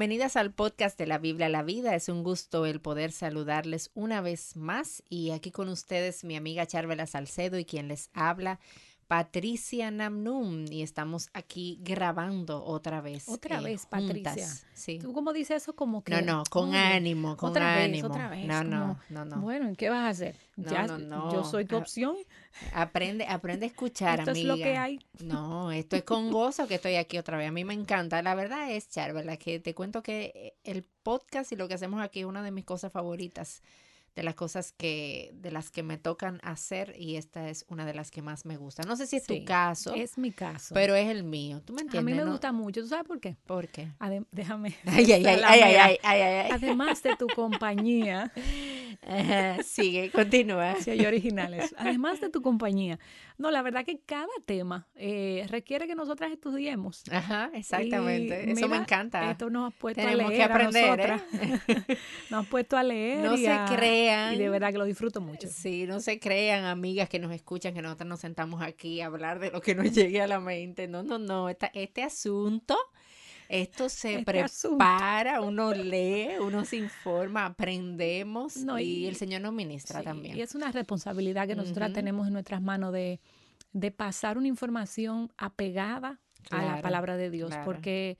Bienvenidas al podcast de la Biblia a la Vida. Es un gusto el poder saludarles una vez más y aquí con ustedes mi amiga Charvela Salcedo y quien les habla. Patricia Namnum y estamos aquí grabando otra vez. Otra eh, vez, Patricia. juntas. Sí. ¿Tú cómo dices eso? Como que... No, no, con ánimo, con otra vez, ánimo. otra vez, No, no, no, no. Bueno, ¿y qué vas a hacer? No, ya, no, no. Yo soy tu Ah, opción. Aprende, aprende a escuchar, Esto es amiga. lo que hay. No, esto es con gozo que estoy aquí otra vez. A mí me encanta. La verdad es, Char, ¿verdad? Que te cuento que eh, el podcast y lo que hacemos aquí es una de mis cosas favoritas. De las cosas que, de las que me tocan hacer y esta es una de las que más me gusta. No sé si es Sí, tu caso, Es mi caso. pero es el mío. ¿Tú me a entiendes? mí me no? gusta mucho. ¿Tú sabes por qué? ¿Por qué? Adem- déjame. Ay, ay, ay, ay, ay, ay, ay. Además de tu compañía, Ajá, Sigue, continúa. si hay originales, además de tu compañía. No, la verdad que cada tema eh, requiere que nosotras estudiemos. Ajá, exactamente. Y Eso me encanta. Esto nos ha puesto Tenemos a que leer aprender, a ¿eh? nosotras. nos ha puesto a leer No y se a- crean. Y de verdad que lo disfruto mucho. Sí, no se crean, amigas que nos escuchan, que nosotros nos sentamos aquí a hablar de lo que nos llegue a la mente. No, no, no. Esta- este asunto, esto se Este asunto. prepara, uno lee, uno se informa, aprendemos No, y, y- el Señor nos ministra Sí, también. Y es una responsabilidad que nosotras Ujú. tenemos en nuestras manos de, de pasar una información apegada a la palabra de Dios, claro. porque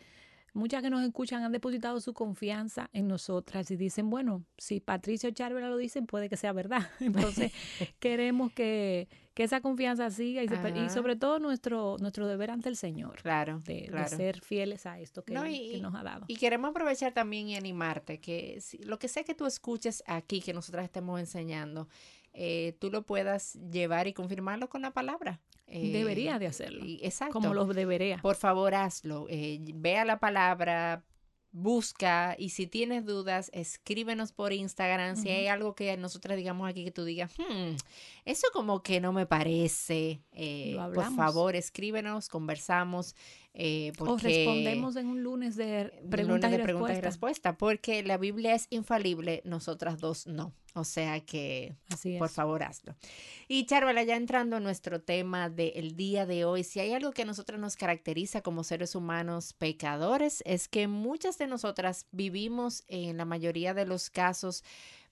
muchas que nos escuchan han depositado su confianza en nosotras y dicen, bueno, si Patricia o Charvela lo dicen, puede que sea verdad. Entonces, queremos que, que esa confianza siga y, se- y Ajá. sobre todo nuestro, nuestro deber ante el Señor. Claro, De, ser fieles a esto que, No, Él- y- que nos ha dado. Y queremos aprovechar también y animarte que si- lo que sea que tú escuches aquí, que nosotras estemos enseñando, eh, tú lo puedas llevar y confirmarlo con la palabra. Eh, Debería de hacerlo, exacto. Como lo debería. Por favor, hazlo. Eh, vea la palabra, busca y si tienes dudas, escríbenos por Instagram. Si hay algo que nosotros digamos aquí que tú digas, "Hmm, eso como que no me parece, eh, por favor, escríbenos, conversamos. Eh, O respondemos en un lunes de de preguntas, lunes de y, preguntas y respuestas, porque la Biblia es infalible, nosotras dos no. O sea que Así por favor, hazlo. Y Charvela, ya entrando en nuestro tema del día de hoy, si hay algo que a nosotros nos caracteriza como seres humanos pecadores, es que muchas de nosotras vivimos, en la mayoría de los casos,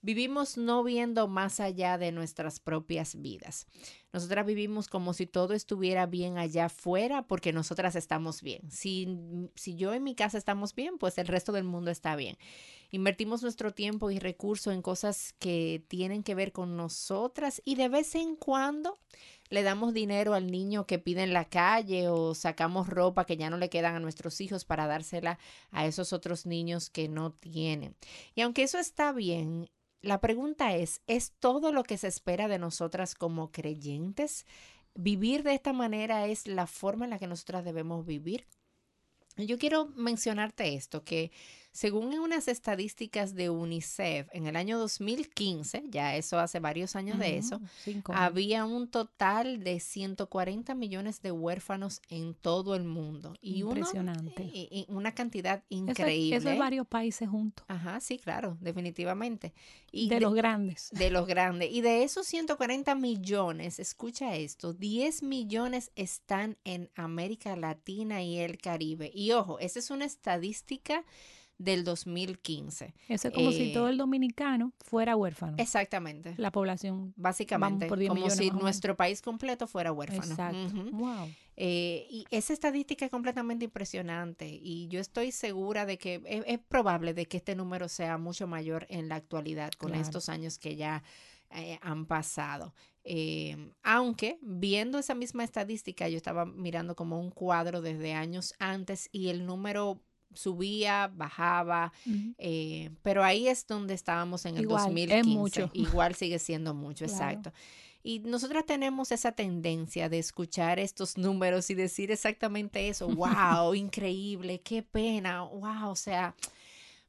vivimos no viendo más allá de nuestras propias vidas. Nosotras vivimos como si todo estuviera bien allá afuera porque nosotras estamos bien. Si, si yo en mi casa estamos bien, pues el resto del mundo está bien. Invertimos nuestro tiempo y recursos en cosas que tienen que ver con nosotras y de vez en cuando le damos dinero al niño que pide en la calle o sacamos ropa que ya no le quedan a nuestros hijos para dársela a esos otros niños que no tienen. Y aunque eso está bien, la pregunta es, ¿es todo lo que se espera de nosotras como creyentes? ¿Vivir de esta manera es la forma en la que nosotras debemos vivir? Yo quiero mencionarte esto, que según unas estadísticas de UNICEF, en el año 2015, ya eso hace varios años de eso, cinco había un total de 140 millones de huérfanos en todo el mundo. Y uno, Impresionante. y- y una cantidad increíble. Eso es varios países juntos. Ajá, sí, claro, definitivamente. Y de, los grandes. de los grandes. Y de esos 140 millones, escucha esto, 10 millones están en América Latina y el Caribe. Y ojo, esa es una estadística del 2015. Eso es como eh, si todo el dominicano fuera huérfano. Exactamente. La población. Básicamente, por 10 como millones si nuestro país completo fuera huérfano. Exacto. Wow. Eh, y esa estadística es completamente impresionante y yo estoy segura de que es, es probable de que este número sea mucho mayor en la actualidad con Claro. estos años que ya eh, han pasado. Eh, aunque viendo esa misma estadística, yo estaba mirando como un cuadro desde años antes y el número subía, bajaba, eh, pero ahí es donde estábamos en el Igual, es 2015. mucho. Igual sigue siendo mucho, Claro. exacto. Y nosotras tenemos esa tendencia de escuchar estos números y decir exactamente eso. ¡Wow! increíble, qué pena, wow, o sea,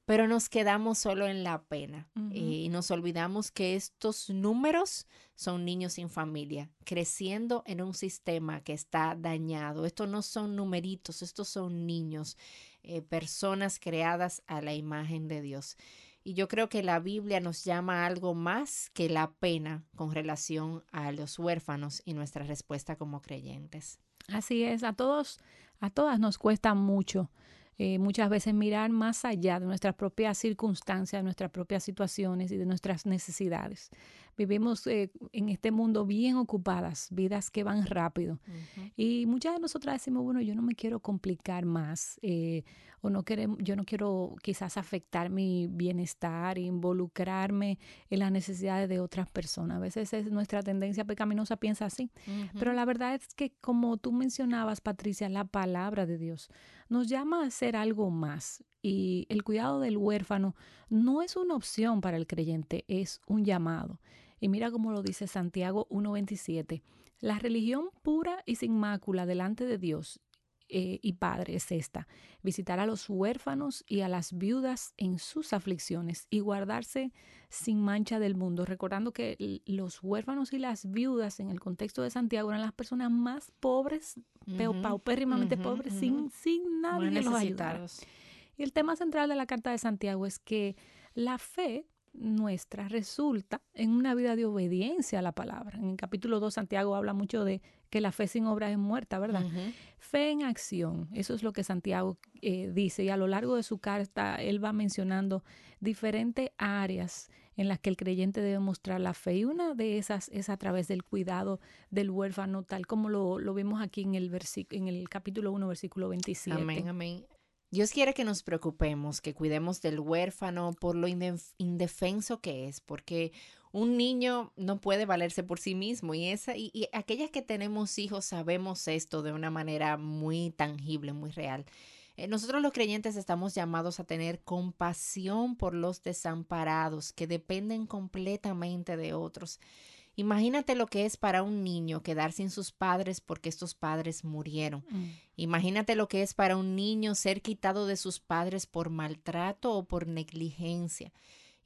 pero nos quedamos solo en la pena eh, y nos olvidamos que estos números son niños sin familia, creciendo en un sistema que está dañado. Estos no son numeritos, estos son niños, eh, personas creadas a la imagen de Dios. Y yo creo que la Biblia nos llama a algo más que la pena con relación a los huérfanos y nuestra respuesta como creyentes. Así es, a todos, a todas nos cuesta mucho eh, muchas veces mirar más allá de nuestras propias circunstancias, de nuestras propias situaciones y de nuestras necesidades. Vivimos eh, en este mundo bien ocupadas, vidas que van rápido. Y muchas de nosotras decimos, bueno, yo no me quiero complicar más eh, o no queremos, yo no quiero quizás afectar mi bienestar, involucrarme en las necesidades de otras personas. A veces es nuestra tendencia pecaminosa piensa así. Pero la verdad es que como tú mencionabas, Patricia, la palabra de Dios nos llama a hacer algo más. Y el cuidado del huérfano no es una opción para el creyente, es un llamado. Y mira cómo lo dice Santiago 1.27. La religión pura y sin mácula delante de Dios eh, y Padre es esta, visitar a los huérfanos y a las viudas en sus aflicciones y guardarse sin mancha del mundo, recordando que los huérfanos y las viudas en el contexto de Santiago eran las personas más pobres, paupérrimamente pobres, sin, sin nadie que los ayudara. Y el tema central de la carta de Santiago es que la fe nuestra resulta en una vida de obediencia a la palabra. En el capítulo 2 Santiago habla mucho de que la fe sin obra es muerta, ¿verdad? Fe en acción, eso es lo que Santiago eh, dice y a lo largo de su carta él va mencionando diferentes áreas en las que el creyente debe mostrar la fe y una de esas es a través del cuidado del huérfano, tal como lo, lo vimos aquí en el, en el capítulo 1, versículo 27. Amén, amén. Dios quiere que nos preocupemos, que cuidemos del huérfano por lo indefenso que es, porque un niño no puede valerse por sí mismo y esa y, aquellas que tenemos hijos sabemos esto de una manera muy tangible, muy real. Eh, nosotros los creyentes estamos llamados a tener compasión por los desamparados que dependen completamente de otros. Imagínate lo que es para un niño quedar sin sus padres porque estos padres murieron. Mm. Imagínate lo que es para un niño ser quitado de sus padres por maltrato o por negligencia.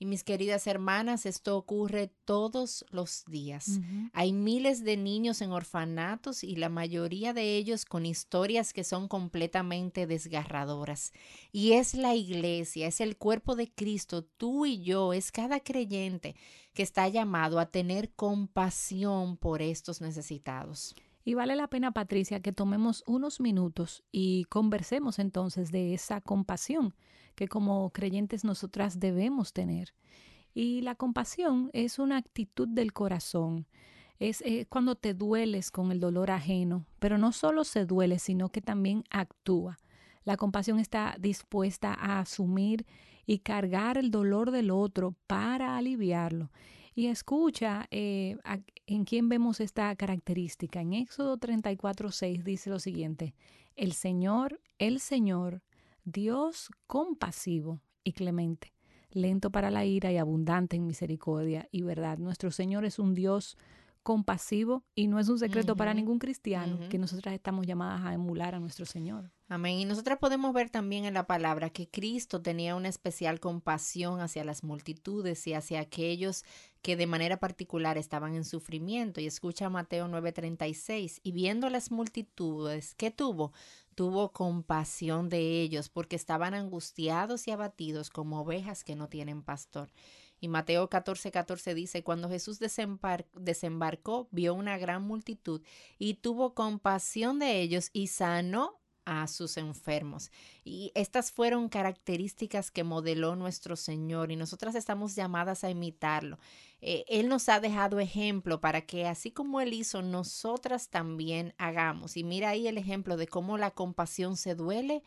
Y mis queridas hermanas, esto ocurre todos los días. Hay miles de niños en orfanatos y la mayoría de ellos con historias que son completamente desgarradoras. Y es la iglesia, es el cuerpo de Cristo, tú y yo, es cada creyente que está llamado a tener compasión por estos necesitados. Y vale la pena, Patricia, que tomemos unos minutos y conversemos entonces de esa compasión que como creyentes nosotras debemos tener. Y la compasión es una actitud del corazón. Es eh, cuando te dueles con el dolor ajeno, pero no solo se duele, sino que también actúa. La compasión está dispuesta a asumir y cargar el dolor del otro para aliviarlo. Y escucha eh, en quién vemos esta característica. En Éxodo 34, 6 dice lo siguiente, el Señor, el Señor, Dios compasivo y clemente, lento para la ira y abundante en misericordia y verdad. Nuestro Señor es un Dios compasivo y no es un secreto para ningún cristiano que nosotras estamos llamadas a emular a nuestro Señor. Amén. Y nosotras podemos ver también en la palabra que Cristo tenía una especial compasión hacia las multitudes y hacia aquellos que de manera particular estaban en sufrimiento. Y escucha Mateo 9:36, y viendo las multitudes, ¿qué tuvo? Tuvo compasión de ellos porque estaban angustiados y abatidos como ovejas que no tienen pastor. Y Mateo 14, 14 dice, cuando Jesús desembarcó, vio una gran multitud y tuvo compasión de ellos y sanó a sus enfermos. Y estas fueron características que modeló nuestro Señor y nosotras estamos llamadas a imitarlo. Eh, él nos ha dejado ejemplo para que así como Él hizo, nosotras también hagamos. Y mira ahí el ejemplo de cómo la compasión se duele,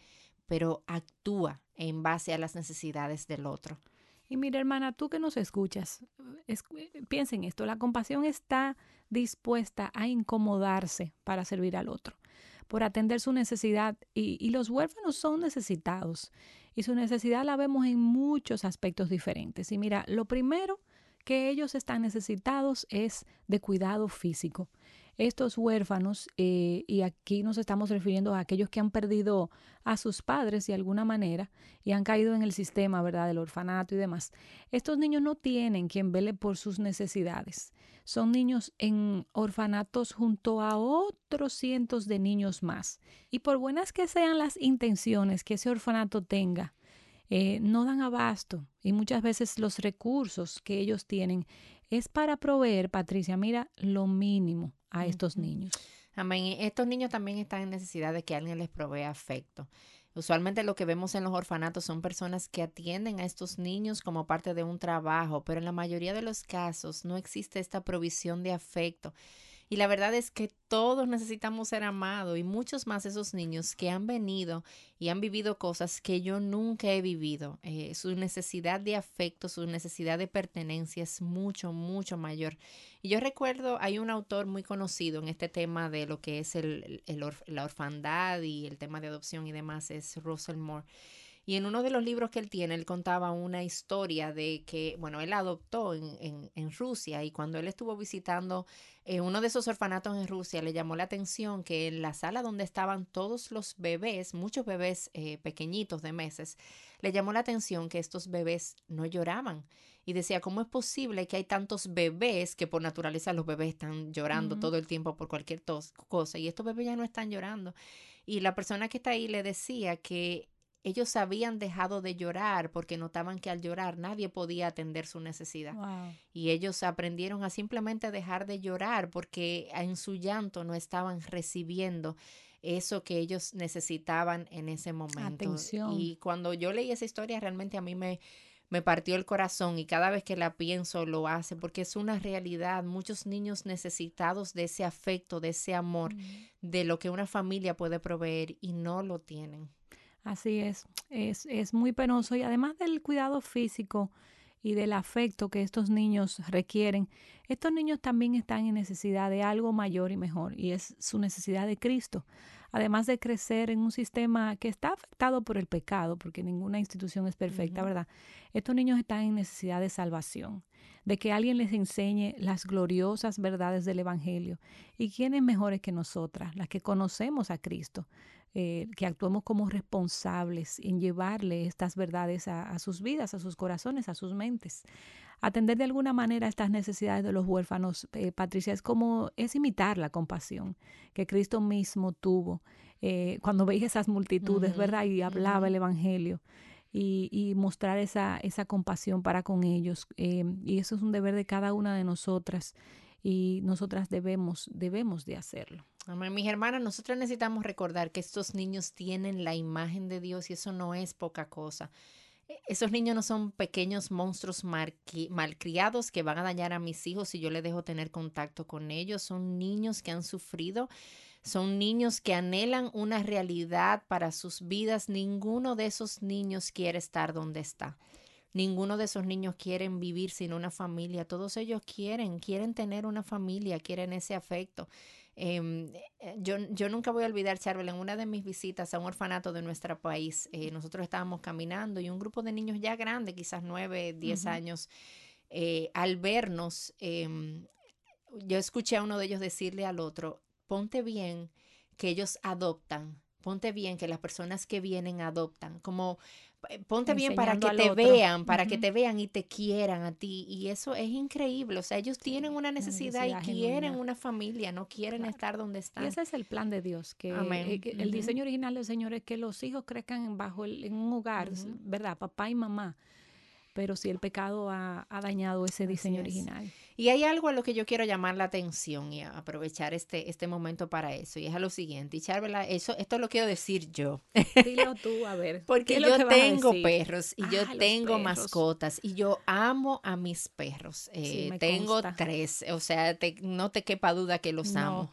pero actúa en base a las necesidades del otro. Y mira, hermana, tú que nos escuchas, piensa en esto, la compasión está dispuesta a incomodarse para servir al otro, por atender su necesidad. Y, y los huérfanos son necesitados y su necesidad la vemos en muchos aspectos diferentes. Y mira, lo primero que ellos están necesitados es de cuidado físico estos huérfanos, eh, y aquí nos estamos refiriendo a aquellos que han perdido a sus padres de alguna manera y han caído en el sistema, ¿verdad?, del orfanato y demás. Estos niños no tienen quien vele por sus necesidades. Son niños en orfanatos junto a otros cientos de niños más. Y por buenas que sean las intenciones que ese orfanato tenga, eh, no dan abasto y muchas veces los recursos que ellos tienen es para proveer, Patricia, mira, lo mínimo a estos niños. Amén. Estos niños también están en necesidad de que alguien les provea afecto. Usualmente lo que vemos en los orfanatos son personas que atienden a estos niños como parte de un trabajo, pero en la mayoría de los casos no existe esta provisión de afecto y la verdad es que todos necesitamos ser amados y muchos más esos niños que han venido y han vivido cosas que yo nunca he vivido. Eh, su necesidad de afecto, su necesidad de pertenencia es mucho, mucho mayor. Y yo recuerdo, hay un autor muy conocido en este tema de lo que es el, la orfandad y el tema de adopción y demás, es Russell Moore. Y en uno de los libros que él tiene, él contaba una historia de que, bueno, él adoptó en, en, Rusia y cuando él estuvo visitando eh, uno de esos orfanatos en Rusia, le llamó la atención que en la sala donde estaban todos los bebés, muchos bebés eh, pequeñitos de meses, le llamó la atención que estos bebés no lloraban. Y decía, ¿cómo es posible que hay tantos bebés que por naturaleza los bebés están llorando todo el tiempo por cualquier cosa y estos bebés ya no están llorando? Y la persona que está ahí le decía que ellos habían dejado de llorar porque notaban que al llorar nadie podía atender su necesidad. Y ellos aprendieron a simplemente dejar de llorar porque en su llanto no estaban recibiendo eso que ellos necesitaban en ese momento. Y cuando yo leí esa historia realmente a mí me, me partió el corazón y cada vez que la pienso lo hace porque es una realidad. Muchos niños necesitados de ese afecto, de ese amor, de lo que una familia puede proveer y no lo tienen. Así es, es, es muy penoso y además del cuidado físico y del afecto que estos niños requieren, estos niños también están en necesidad de algo mayor y mejor y es su necesidad de Cristo. Además de crecer en un sistema que está afectado por el pecado, porque ninguna institución es perfecta, ¿verdad? Estos niños están en necesidad de salvación, de que alguien les enseñe las gloriosas verdades del Evangelio. ¿Y quién es mejores que nosotras, las que conocemos a Cristo? Eh, que actuemos como responsables en llevarle estas verdades a, sus vidas, a sus corazones, a sus mentes. Atender de alguna manera estas necesidades de los huérfanos, eh, Patricia, es como, es imitar la compasión que Cristo mismo tuvo eh, cuando veía esas multitudes, ¿verdad? Y hablaba el Evangelio. Y, mostrar esa, esa compasión para con ellos. y eso es un deber de cada una de nosotras y nosotras debemos, debemos de hacerlo. Mis hermanas, nosotros necesitamos recordar que estos niños tienen la imagen de Dios y eso no es poca cosa. E, esos niños no son pequeños monstruos malcriados que van a dañar a mis hijos si yo les dejo tener contacto con ellos. Son niños que han sufrido, son niños que anhelan una realidad para sus vidas. Ninguno de esos niños quiere estar donde está. Ninguno de esos niños quieren vivir sin una familia. Todos ellos quieren, quieren tener una familia, quieren ese afecto. Em, eh, yo, yo, nunca voy a olvidar, Charbel, en una de mis visitas a un orfanato de nuestro país, eh, nosotros estábamos caminando y un grupo de niños ya grandes, quizás nueve, diez años, eh, al vernos, em, yo escuché a uno de ellos decirle al otro, ponte bien que ellos adoptan, ponte bien que las personas que vienen adoptan, como ponte bien para que te vean, para que te vean y te quieran a ti. Y eso es increíble. O sea, ellos tienen una necesidad, y quieren una familia, no quieren estar donde están. Y ese es el plan de Dios, que, eh, el diseño original del Señor es que los hijos crezcan bajo el, en un hogar, ¿verdad? Papá y mamá pero si el pecado ha, dañado ese diseño original. Y hay algo a lo que yo quiero llamar la atención y aprovechar este, este momento para eso, y es a lo siguiente, y eso, esto lo quiero decir yo. Dilo tú, a ver. Porque yo tengo perros y yo ah, tengo mascotas y yo amo a mis perros. Eh, tengo tres, o sea, no te quepa duda que los amo.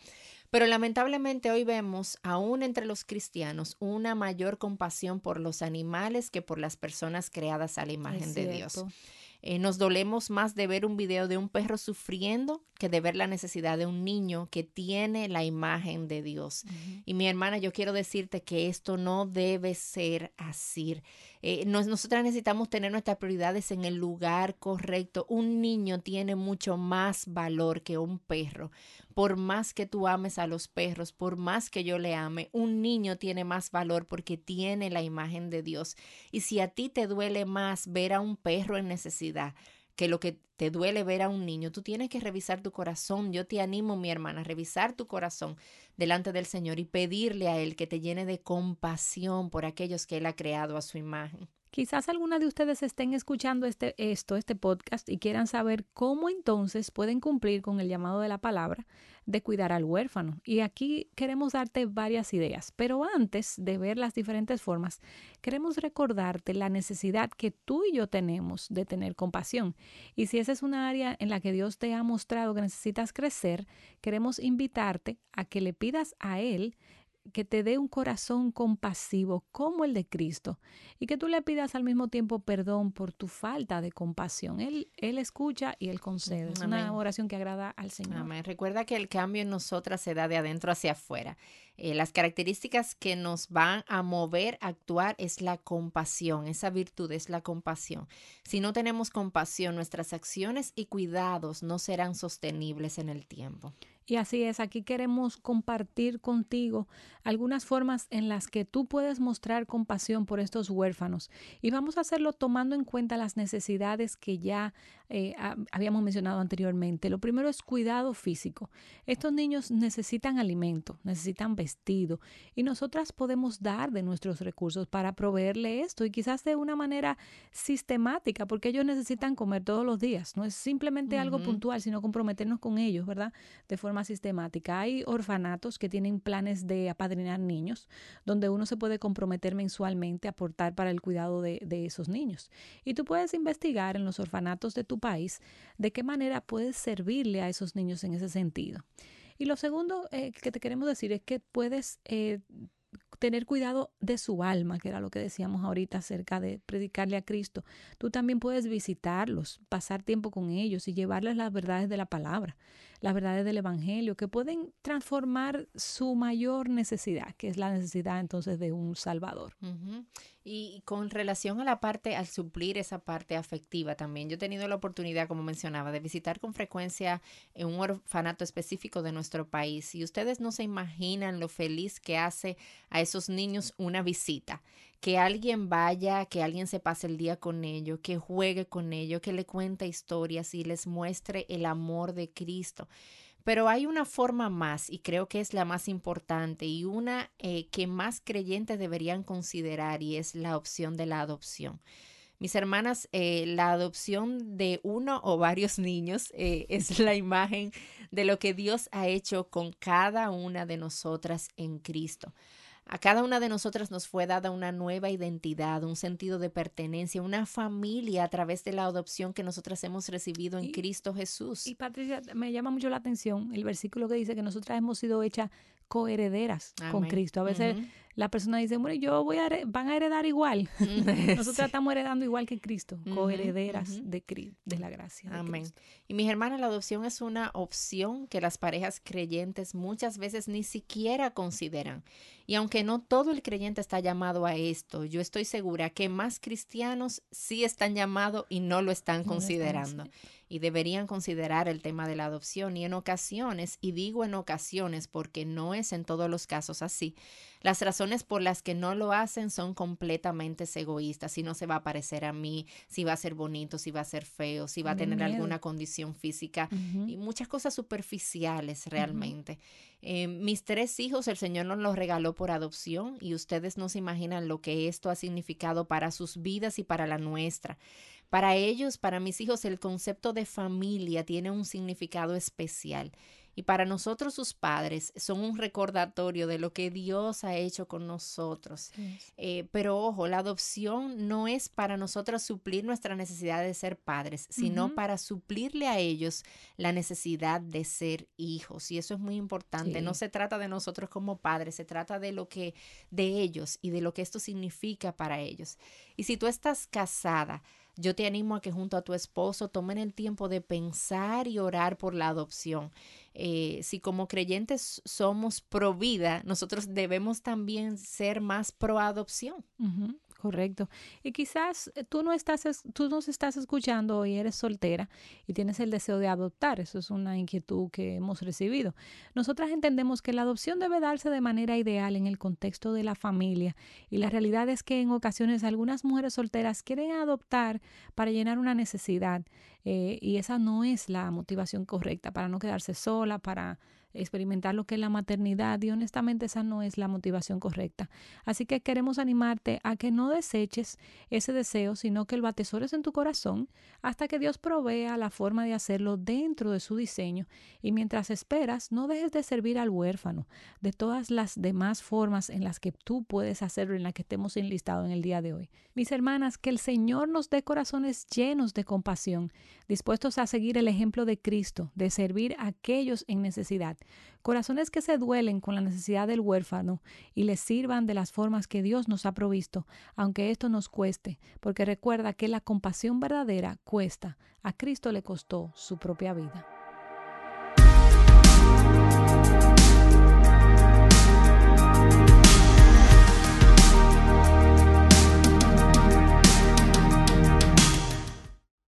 Pero lamentablemente hoy vemos, aún entre los cristianos, una mayor compasión por los animales que por las personas creadas a la imagen de Dios. Eh, nos dolemos más de ver un video de un perro sufriendo que de ver la necesidad de un niño que tiene la imagen de Dios. Y mi hermana, yo quiero decirte que esto no debe ser así. Eh, nosotras necesitamos tener nuestras prioridades en el lugar correcto. Un niño tiene mucho más valor que un perro. Por más que tú ames a los perros, por más que yo le ame, un niño tiene más valor porque tiene la imagen de Dios. Y si a ti te duele más ver a un perro en necesidad, que lo que te duele ver a un niño, tú tienes que revisar tu corazón. Yo te animo, mi hermana, a revisar tu corazón delante del Señor y pedirle a Él que te llene de compasión por aquellos que Él ha creado a su imagen. Quizás alguna de ustedes estén escuchando este, esto, este podcast, y quieran saber cómo entonces pueden cumplir con el llamado de la palabra de cuidar al huérfano. Y aquí queremos darte varias ideas, pero antes de ver las diferentes formas, queremos recordarte la necesidad que tú y yo tenemos de tener compasión. Y si esa es una área en la que Dios te ha mostrado que necesitas crecer, queremos invitarte a que le pidas a Él que te dé un corazón compasivo como el de Cristo y que tú le pidas al mismo tiempo perdón por tu falta de compasión. Él, él escucha y Él concede. Es una oración que agrada al Señor. Amén. Recuerda que el cambio en nosotras se da de adentro hacia afuera. Eh, las características que nos van a mover a actuar es la compasión, esa virtud es la compasión. Si no tenemos compasión, nuestras acciones y cuidados no serán sostenibles en el tiempo. Y así es, aquí queremos compartir contigo algunas formas en las que tú puedes mostrar compasión por estos huérfanos. Y vamos a hacerlo tomando en cuenta las necesidades que ya eh, habíamos mencionado anteriormente. Lo primero es cuidado físico. Estos niños necesitan alimento, necesitan vestido y nosotras podemos dar de nuestros recursos para proveerle esto y quizás de una manera sistemática, porque ellos necesitan comer todos los días. No es simplemente algo puntual, sino comprometernos con ellos, ¿verdad? De forma sistemática. Hay orfanatos que tienen planes de apadrinar niños, donde uno se puede comprometer mensualmente a aportar para el cuidado de, de esos niños. Y tú puedes investigar en los orfanatos de tu país de qué manera puedes servirle a esos niños en ese sentido. Y lo segundo eh, que te queremos decir es que puedes eh, tener cuidado de su alma, que era lo que decíamos ahorita acerca de predicarle a Cristo. Tú también puedes visitarlos, pasar tiempo con ellos y llevarles las verdades de la palabra las verdades del Evangelio, que pueden transformar su mayor necesidad, que es la necesidad entonces de un Salvador. Y con relación a la parte, al suplir esa parte afectiva también, yo he tenido la oportunidad, como mencionaba, de visitar con frecuencia en un orfanato específico de nuestro país y ustedes no se imaginan lo feliz que hace a esos niños una visita que alguien vaya, que alguien se pase el día con ellos, que juegue con ellos, que le cuente historias y les muestre el amor de Cristo. Pero hay una forma más, y creo que es la más importante, y una eh, que más creyentes deberían considerar, y es la opción de la adopción. Mis hermanas, eh, la adopción de uno o varios niños eh, es la imagen de lo que Dios ha hecho con cada una de nosotras en Cristo. A cada una de nosotras nos fue dada una nueva identidad, un sentido de pertenencia, una familia a través de la adopción que nosotras hemos recibido en Cristo Jesús. Y Patricia, me llama mucho la atención el versículo que dice que nosotras hemos sido hechas coherederas con Cristo. A veces la persona dice, bueno, yo voy a, van a heredar igual. Nosotros estamos heredando igual que Cristo, coherederas de, de la gracia. Amén. Y mis hermanas, la adopción es una opción que las parejas creyentes muchas veces ni siquiera consideran. Y aunque no todo el creyente está llamado a esto, yo estoy segura que más cristianos sí están llamados y no lo están considerando y deberían considerar el tema de la adopción y en ocasiones, y digo en ocasiones porque no es en todos los casos así, las razones por las que no lo hacen son completamente egoístas, si no se va a parecer a mí, si va a ser bonito, si va a ser feo, si va a tener alguna condición física y muchas cosas superficiales realmente. Eh, mis tres hijos el Señor nos los regaló por adopción y ustedes no se imaginan lo que esto ha significado para sus vidas y para la nuestra. Para ellos, para mis hijos, el concepto de familia tiene un significado especial. Y para nosotros sus padres son un recordatorio de lo que Dios ha hecho con nosotros. Eh, pero ojo, la adopción no es para nosotros suplir nuestra necesidad de ser padres, sino para suplirle a ellos la necesidad de ser hijos. Y eso es muy importante. No se trata de nosotros como padres, se trata de lo que, de ellos y de lo que esto significa para ellos. Y si tú estás casada, yo te animo a que junto a tu esposo tomen el tiempo de pensar y orar por la adopción. Eh, si como creyentes somos pro vida, nosotros debemos también ser más pro adopción. Correcto. Y quizás eh, tú no estás, tú nos estás escuchando y eres soltera y tienes el deseo de adoptar. Eso es una inquietud que hemos recibido. Nosotras entendemos que la adopción debe darse de manera ideal en el contexto de la familia. Y la realidad es que en ocasiones algunas mujeres solteras quieren adoptar para llenar una necesidad. Eh, y esa no es la motivación correcta para no quedarse sola, para experimentar lo que es la maternidad y honestamente esa no es la motivación correcta. Así que queremos animarte a que no deseches ese deseo, sino que lo atesores en tu corazón hasta que Dios provea la forma de hacerlo dentro de su diseño y mientras esperas no dejes de servir al huérfano de todas las demás formas en las que tú puedes hacerlo en las que estemos enlistados en el día de hoy. Mis hermanas, que el Señor nos dé corazones llenos de compasión, dispuestos a seguir el ejemplo de Cristo, de servir a aquellos en necesidad corazones que se duelen con la necesidad del huérfano y les sirvan de las formas que Dios nos ha provisto, aunque esto nos cueste, porque recuerda que la compasión verdadera cuesta. A Cristo le costó su propia vida.